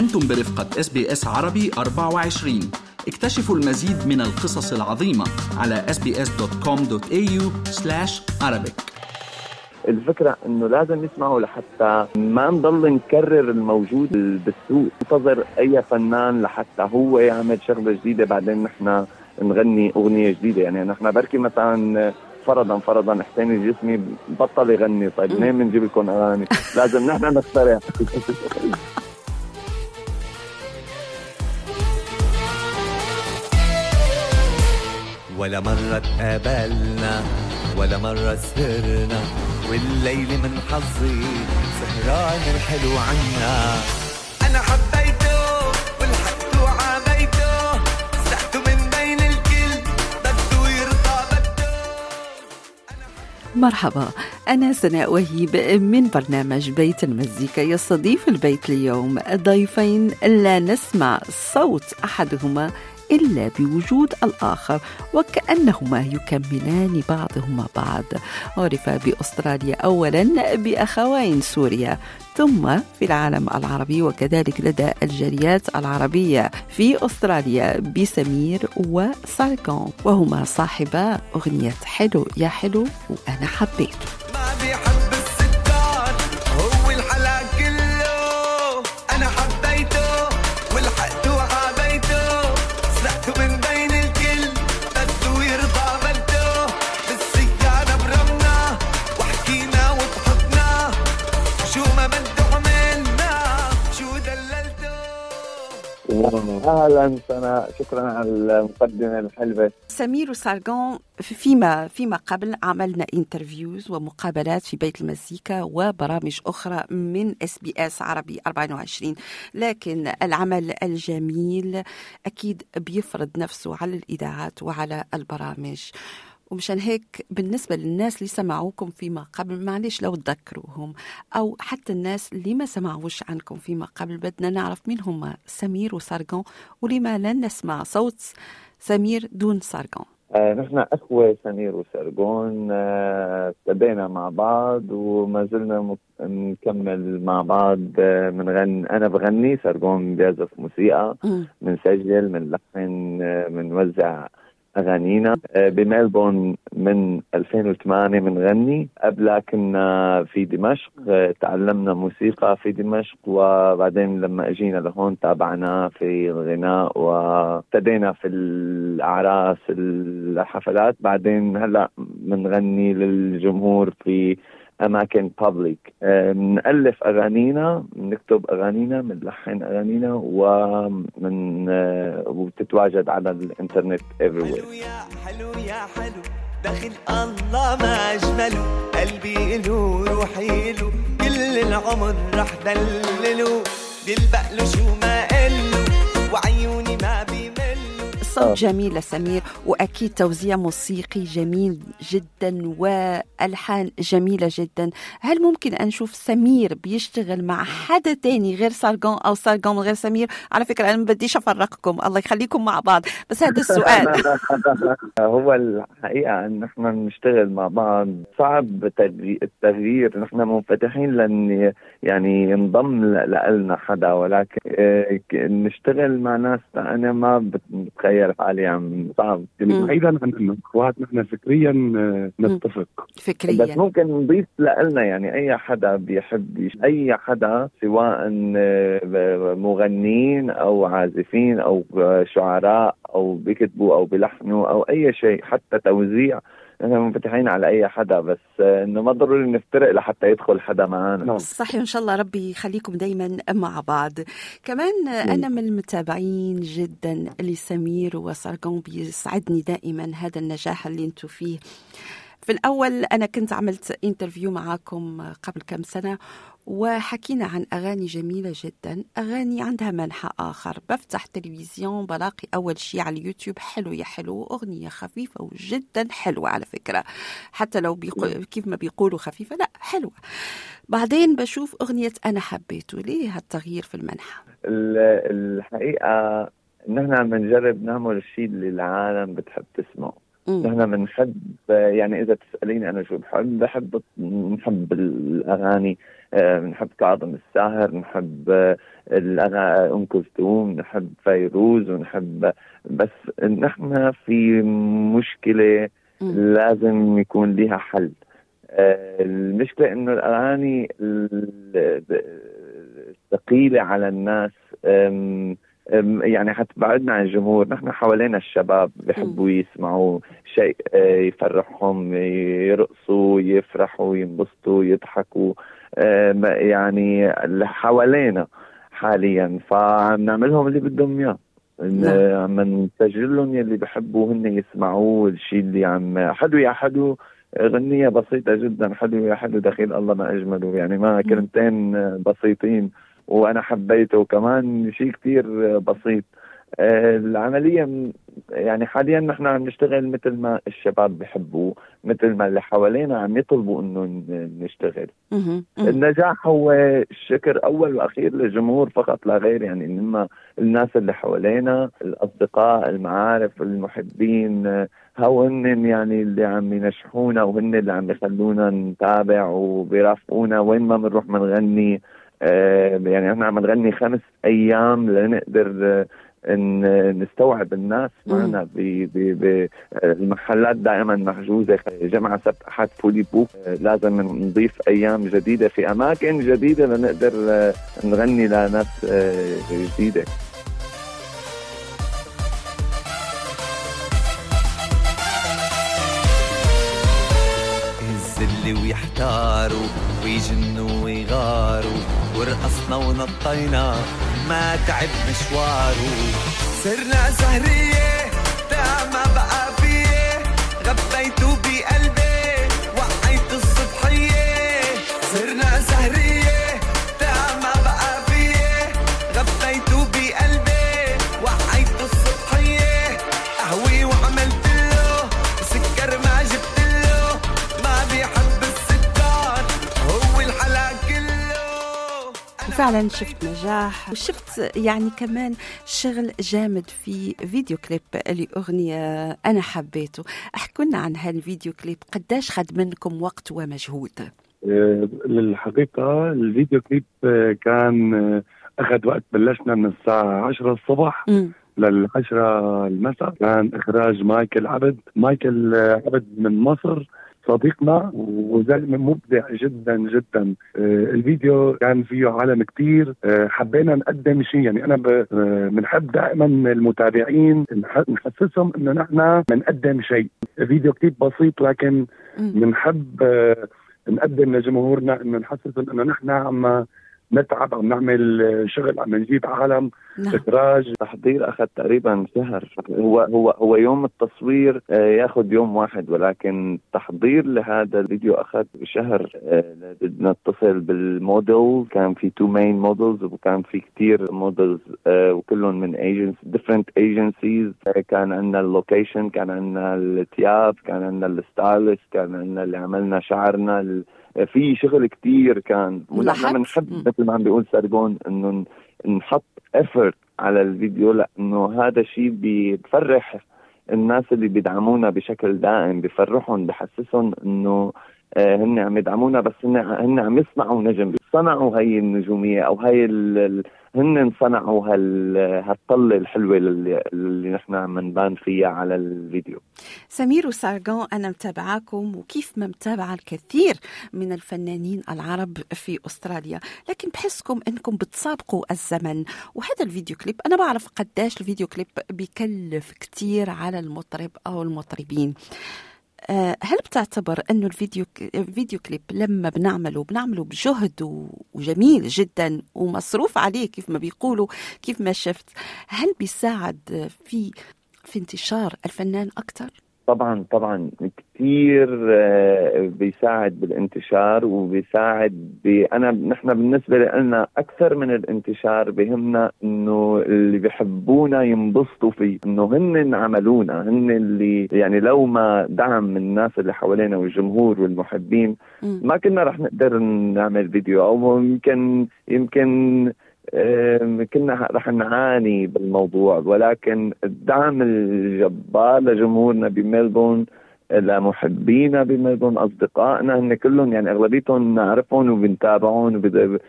أنتم برفقة SBS عربي 24 اكتشفوا المزيد من القصص العظيمة على sbs.com.au arabic. الفكرة إنه لازم نسمعه لحتى ما نضل نكرر الموجود بالسوق. ننتظر أي فنان لحتى هو يعمل شغلة جديدة بعدين نحن نغني أغنية جديدة. يعني نحن بركي مثلا فرضا فرضا حسين الجسمي بطل يغني. طيب منين بنجيب لكم اغاني؟ لازم نحن نخترع. ولا مرة تقابلنا ولا مرة سهرنا والليل من حظي سهران الحلو عنا. أنا حبيته والحقت وعابيته سحته من بين الكل بده يرضى بده مرحبا أنا سناء وهيب من برنامج بيت المزيكا يستضيف البيت اليوم ضيفين لا نسمع صوت أحدهما إلا بوجود الآخر وكأنهما يكملان بعضهما بعض. عرف بأستراليا أولا بأخوين سوريا ثم في العالم العربي وكذلك لدى الجاليات العربية في أستراليا بسمير وساركون وهما صاحبا أغنية حلو يا حلو وأنا حبيته أهلا. سناء شكرا على المقدمة الحلوة. سمير وسرجون فيما فيما قبل عملنا interviews ومقابلات في بيت المزيكا وبرامج أخرى من SBS عربي 24 لكن العمل الجميل أكيد بيفرض نفسه على الإذاعات وعلى البرامج. ومشان هيك بالنسبة للناس اللي سمعوكم فيما قبل معلش لو تذكروهم أو حتى الناس اللي ما سمعوش عنكم فيما قبل بدنا نعرف مين هم سمير وسرجون ولما لن نسمع صوت سمير دون سارجون آه نحن أخوة سمير وسرجون آه ابتدينا مع بعض وما زلنا نكمل مع بعض آه بنغني أنا بغني سرجون بيعزف موسيقى. بنسجل بنلحن آه بنوزع أغانينا. آه بملبورن من 2008 بنغني قبلها كنا في دمشق آه تعلمنا موسيقى في دمشق وبعدين لما اجينا لهون تابعنا في الغناء وابتدينا في الأعراس الحفلات. بعدين هلأ بنغني للجمهور في اماكن بابليك بنالف أغانينا بنكتب أغانينا بنلحن أغانينا ومن آه، وبتتواجد على الإنترنت everywhere. حلو يا حلو يا حلو. دخل الله ما اجمله قلبي له روحي له. كل العمر رح دلله بيلبق له شو ما قله وعيوني ما الصوت جميل لسمير وأكيد توزيع موسيقي جميل جدا وألحان جميلة جدا. هل ممكن أن نشوف سمير بيشتغل مع حدا تاني غير سارجون أو سارجون غير سمير؟ على فكرة أنا ما بديش أفرقكم الله يخليكم مع بعض. بس هذا السؤال. هو الحقيقة أن نحن نشتغل مع بعض. صعب تغي- التغيير. نحن منفتحين لأن يعني ينضم لنا حدا ولكن آه، نشتغل مع ناس أنا ما بت- بتخيل. حالي عم صعب. بعيدا عن إنه اخوات نحن فكريا آه، نتفق بس فكريا ممكن نضيف لنا يعني أي حدا بيحب. أي حدا سواء آه، مغنين أو عازفين أو آه، شعراء أو بيكتبوا أو بيلحنوا أو أي شيء حتى توزيع نحن منفتحين على أي حدا بس إنه ما ضروري نفترق لحتى يدخل حدا معنا نعم. صحيح إن شاء الله ربي يخليكم دايما مع بعض. كمان أنا من المتابعين جدا لسمير وسارجون بيسعدني دائما هذا النجاح اللي أنتم فيه. في الأول أنا كنت عملت انترفيو معاكم قبل كم سنة وحكينا عن أغاني جميلة جدا أغاني عندها منحى آخر. بفتح تلفزيون بلاقي أول شيء على اليوتيوب حلو يا حلو أغنية خفيفة وجدا حلوة على فكرة. حتى لو بيقو... كيف ما بيقولوا خفيفة لا حلوة. بعدين بشوف أغنية أنا حبيته ليه هالتغيير في المنحى. ال- الحقيقة نحن عم نجرب نعمل الشيء اللي العالم بتحب تسمعه. نحن بنحب يعني إذا تسأليني أنا شو بحب بحب بنحب الأغاني آه، بنحب كاظم الساهر بنحب آه، الأغا- أم كلثوم نحب فيروز ونحب بس نحن في مشكلة. لازم يكون لها حل آه، المشكلة إنه الأغاني ال- الثقيلة على الناس يعني حتبعدنا عن الجمهور نحن حوالينا الشباب بيحبوا يسمعوا شيء آه، يفرحهم يرقصوا يفرحوا ينبسطوا يضحكوا آم، يعني اللي حوالينا حاليا. فعم نعملهم اللي بدهم إياه. نعم. عم نسجل لهم يلي بحبوا هن يسمعوه الشيء اللي عم حلو يا حلو غنية بسيطة جدا حلو يا حلو دخيل الله ما أجمله. يعني ما كلمتين بسيطين. وأنا حبيته وكمان شيء كتير بسيط. آه، العملية يعني حاليا نحن عم نشتغل مثل ما الشباب بحبوا مثل ما اللي حوالينا عم يطلبوا إنه نشتغل. النجاح هو الشكر أول وأخير للجمهور فقط لا غير يعني إنما الناس اللي حوالينا الأصدقاء المعارف المحبين آه، هو هن يعني اللي عم ينجحونا وهن اللي عم يخلونا نتابع وبيرافقونا وين ما بنروح بنغني. آه، يعني إحنا عم نغني خمس أيام لنقدر آه، إن نستوعب الناس معنا ب- ب- ب- المحلات دائما محجوزة جمعه سبت أحد فولي بوك آه، لازم نضيف أيام جديدة في أماكن جديدة لنقدر آه، نغني لناس آه، جديدة. يهز اللي ويحتاروا ويجنوا ويغاروا. ورقصنا ونطينا. ما تعب مشواره. صرنا سهرية تا ما بقى فية. غبيتوا بقلبي. وفعلا شفت نجاح. وشفت يعني كمان شغل جامد في فيديو كليب لأغنية أنا حبيتو. احكوا لنا عن هالفيديو كليب. قداش خد منكم وقت ومجهود؟ آه، للحقيقة الفيديو كليب آه، كان آه، أخذ وقت. بلشنا من الساعة 10 الصبح مم. للعشرة المساء. كان إخراج مايكل عبد. مايكل عبد من مصر. صديقنا وزلمة مبدع جدا جدا. آه، الفيديو كان فيه عالم كتير. آه، حبينا نقدم شيء. يعني أنا ب- آه، بنحب دائما المتابعين نح- نحسسهم إنه نحن بنقدم شيء. فيديو كليب بسيط لكن. بنحب نقدم لجمهورنا إنه نحسسهم إنه نحن عم نتعب عم نعمل آه، شغل عم نجيب عالم. نعم. اخراج التحضير أخذ تقريبا شهر. هو هو هو يوم التصوير آه، ياخذ يوم واحد ولكن التحضير لهذا الفيديو أخذ شهر آه، بدنا نتصل بالموديل كان في two main models وكان في كتير models وكلهم من agenc- different agencies كان عندنا ال location كان عندنا الثياب كان عندنا ال stylist كان عندنا اللي عملنا شعرنا ال- في شغل كتير كان ونحن؟ بنحب. مثل ما عم بيقول سرجون إنه نحط effort على الفيديو لأنه هذا شيء بيفرح الناس اللي بيدعمونا بشكل دائم بفرحهم بحسسهم إنه هن عم يدعمونا بس هن هن عم يصنعوا نجم. صنعوا هي النجومية أو هي ال- هن صنعوا هال هالطلة الحلوة اللي, اللي نحن عم نبان فيها على الفيديو. سمير وسارجون أنا متابعاكم وكيف ما متابعة الكثير من الفنانين العرب في أستراليا. لكن بحسكم أنكم بتسابقوا الزمن. وهذا الفيديو كليب أنا بعرف قداش الفيديو كليب بيكلف كتير على المطرب أو المطربين. آه، هل بتعتبر إنه الفيديو الفيديو كليب لما بنعمله بنعمله بجهد وجميل جدا ومصروف عليه كيف ما بيقولوا كيف ما شفت هل بيساعد في في انتشار الفنان أكثر؟ طبعا طبعا كثير بيساعد بالانتشار وبيساعد ب... أنا نحن بالنسبة لنا أكثر من الانتشار بهمنا إنه اللي بيحبونا ينبسطوا فيه إنه هن عملونا هن اللي يعني لو ما دعم من الناس اللي حوالينا والجمهور والمحبين. ما كنا رح نقدر نعمل فيديو أو يمكن يمكن كنا رح نعاني بالموضوع ولكن الدعم الجبار لجمهورنا بملبون لمحبينا بملبون أصدقائنا. هن كلهم يعني أغلبيتهم نعرفهم وبنتابعهم وبد...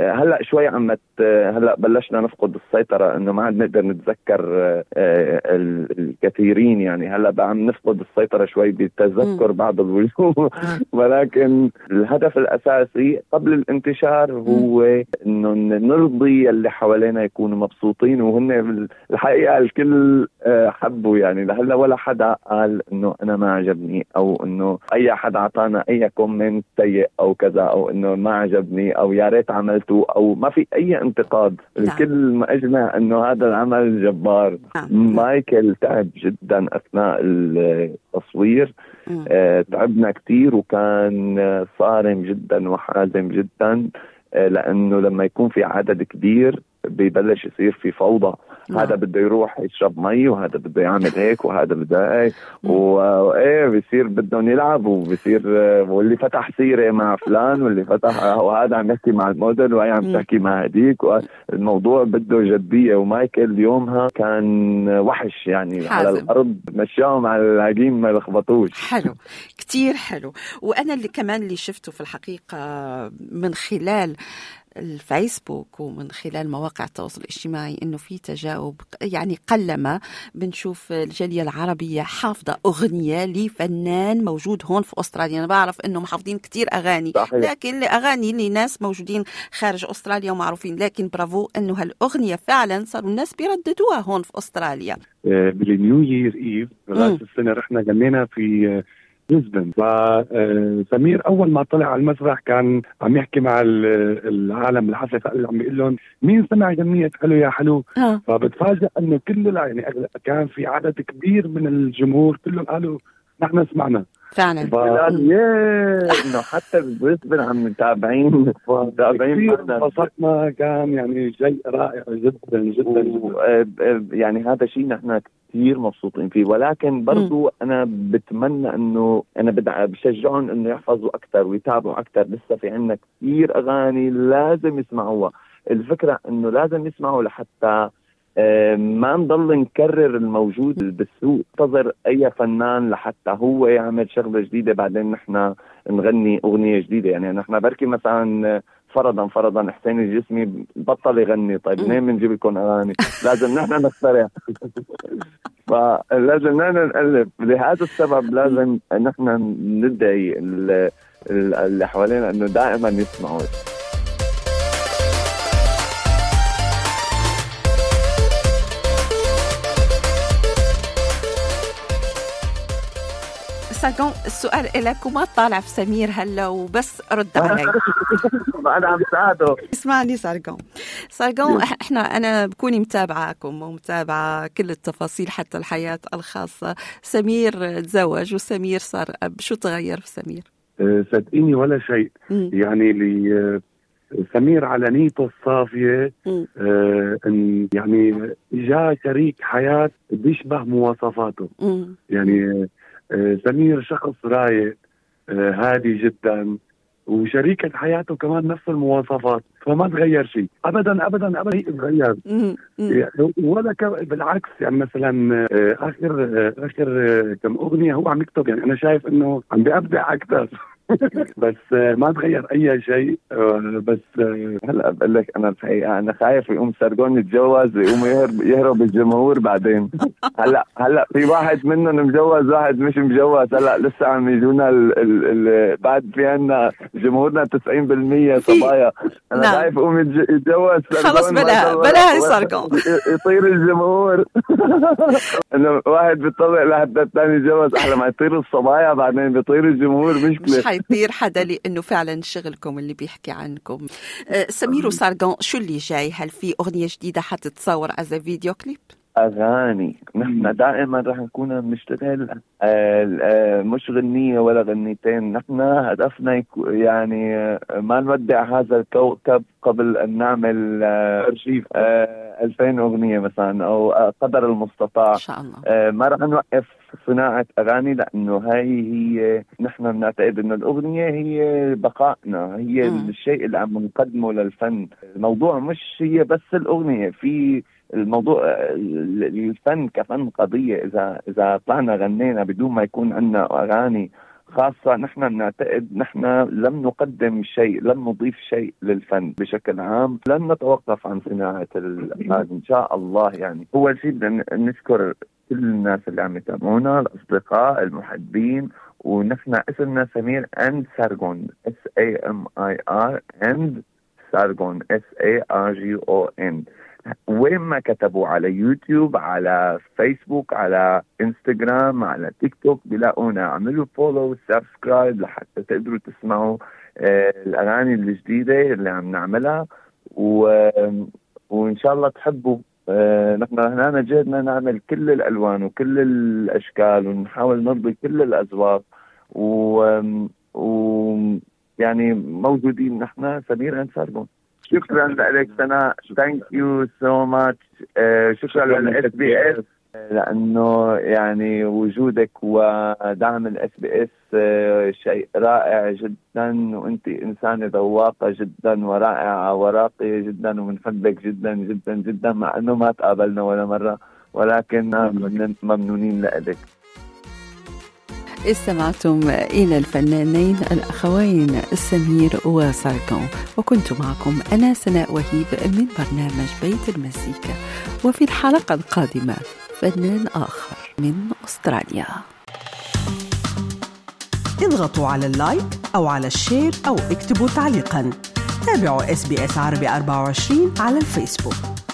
هلأ شوي عم هلأ بلشنا نفقد السيطرة إنه ما عاد نقدر نتذكر آه، آه، ال- الكثيرين يعني. هلأ بقى عم نفقد السيطرة شوي بتذكر بعض الوجوه ولكن الهدف الأساسي قبل الانتشار هو إنه نرضي اللي حوالينا يكونوا مبسوطين. وهن الحقيقة الكل آه، حبوا يعني. لهلأ ولا حدا قال إنه أنا ما عجبني أو إنه أي حدا أعطانا أي comment سيء أو كذا أو إنه ما عجبني أو يا ريت عملته أو ما في أي انتقاد نعم. الكل ما أجمع إنه هذا العمل جبار نعم. مايكل تعب جدا أثناء التصوير. آه، تعبنا كثير وكان صارم جدا وحازم جدا آه، لأنه لما يكون في عدد كبير ببلش يصير في فوضى. نعم. هذا بده يروح يشرب مي وهذا بده يعمل هيك وهذا بده هيك. وايه بصير بدهم يلعبوا. وبصير آه، واللي فتح سيرة مع فلان واللي فتح وهذا عم يحكي مع الموديل وهي عم. تحكي مع هديك الموضوع بده جدية. ومايكل يومها كان وحش يعني على حازم. الأرض. مشاهم على العجين ما لخبطوش. حلو. كتير حلو. وأنا اللي كمان اللي شفته في الحقيقة من خلال الفيسبوك ومن خلال مواقع التواصل الاجتماعي إنه في تجاوب يعني قلما بنشوف الجالية العربية حافظة أغنية لفنان موجود هون في أستراليا. أنا بعرف انه محافظين كتير أغاني صحيح. لكن الاغاني لناس موجودين خارج أستراليا ومعروفين. لكن برافو إنه هالأغنية فعلا صاروا الناس بيرددوها هون في أستراليا. آه، بالنيو يير إيف السنة رحنا غنينا في آه، بريسبن فسمير أول ما طلع على المسرح كان عم يحكي مع ال- العالم الحفله فقال عم بيقول لهم مين سمع غنية حلو يا حلو؟ ها فبتفاجئ إنه كل الع- يعني كان في عدد كبير من الجمهور كلهم قالوا نحن سمعنا. فعلا. قال ياه! إنه حتى بريسبن عم متابعين متابعين. انبسطنا كان يعني شيء رائع جدا جدا. جدا آه، آه، يعني هذا شيء نحن كثير مبسوطين فيه. ولكن برضو أنا بتمنى إنه أنا بدع- بشجعهم إنه يحفظوا أكثر ويتابعوا أكثر لسه في عندنا كثير أغاني لازم يسمعوها. الفكرة إنه لازم يسمعوا لحتى ما نضل نكرر الموجود بالسوق. انتظر أي فنان لحتى هو يعمل شغلة جديدة بعدين نحن نغني أغنية جديدة. يعني نحن بركي مثلا آه، فرضا فرضا حسين الجسمي بطل يغني. طيب. منين بنجيب لكم أغاني؟ لازم نحن نخترع. فلازم نحن نألف. لهذا السبب لازم نحن ندعي ال- ال- اللي حوالينا إنه دائما يسمعوا. سارقون السؤال لك وما طالع في سمير هلا وبس رد علي. أنا عم ساعده. اسمعني سارقون سارقون إحنا أنا بكوني متابعاكم ومتابعة كل التفاصيل حتى الحياة الخاصة. سمير تزوج وسمير صار أب. شو تغير في سمير؟ آه، صدقيني ولا شيء. يعني اللي آه، سمير على نيته الصافية مم. آه، إن يعني جاء شريك حياة بيشبه مواصفاته. مم. يعني آه، سمير شخص رايق آه، هادي جدا وشريكة حياته كمان نفس المواصفات فما تغير شيء. ابدا ابدا ابدا تغير. يعني ولا ك... بالعكس يعني مثلا آه، آخر آه، آخر كم أغنية هو عم يكتب يعني أنا شايف إنه عم بيبدع أكثر. بس ما تغير أي شيء آه، بس آه، هلا بقول لك أنا الحقيقة أنا خايف يقوم سرقون يتجوز ويقوم يهرب يهرب الجمهور بعدين هلا هلا في واحد منهم مجوز واحد مش مجوز هلا لسه عم يجونا ال ال ال بعد في عنا جمهورنا 90% صبايا أنا نعم. خايف يقوم يتج- يتجوز خلص بلا-. بلا هي سرجون. ي- يطير الجمهور إنه واحد بيطلع لحتى الثاني يتجوز أحلى ما يطير الصبايا بعدين بيطير الجمهور مشكلة مش حيطير حدا لأنه فعلا شغلكم اللي بيحكي عنكم. آه، سمير وسرجون شو اللي جاي؟ هل في أغنية جديدة حتتصور as فيديو كليب أغاني. نحن دائما رح نكون بنشتغل آه، آه، مش غنية ولا غنيتين. نحن هدفنا يعني ما نودع هذا الكوكب قبل أن نعمل أرشيف. 2000 أغنية مثلا أو قدر المستطاع. إن شاء الله. آه، ما رح نوقف صناعة أغاني لأنه هاي هي نحن بنعتقد إنه الأغنية هي بقائنا. هي مم. الشيء اللي عم نقدمه للفن. الموضوع مش هي بس الأغنية في الموضوع آه، الفن كفن قضية. إذا إذا طلعنا غنينا بدون ما يكون عندنا أغاني خاصة نحن بنعتقد نحن لم نقدم شيء لم نضيف شيء للفن بشكل عام. لن نتوقف عن صناعة الأغاني إن شاء الله يعني. أول شيء بدنا نشكر كل الناس اللي عم يتابعونا الأصدقاء المحبين ونحن اسمنا سمير and سرجون S A M I R and سرجون S A R G O N وين ما كتبوا على يوتيوب على فيسبوك على انستغرام على تيك توك بيلاقونا اعملوا follow subscribe لحتى تقدروا تسمعوا آه الأغاني الجديدة اللي عم نعملها. و... وإن شاء الله تحبوا. آه نحن هنا جهدنا نعمل كل الألوان وكل الأشكال ونحاول نرضي كل الأذواق. و... و يعني موجودين نحن. سمير and سرجون شكرا لك سناء thank you so much شكرا لل SBS لأنه يعني وجودك ودعم ال SBS شيء رائع جدا. وأنت إنسانة ذواقة جدا ورائعة وراقية جدا وبنحبك جدا جدا جدا مع إنه ما تقابلنا ولا مرة. ولكن ممنونين لك. استمعتم إلى الفنانين الأخوين سمير وساركون وكنت معكم أنا سناء وهيب من برنامج بيت المزيكا. وفي الحلقة القادمة فنان آخر من أستراليا. اضغطوا على اللايك أو على الشير أو اكتبوا تعليقا. تابعوا SBS عربي 24 على الفيسبوك.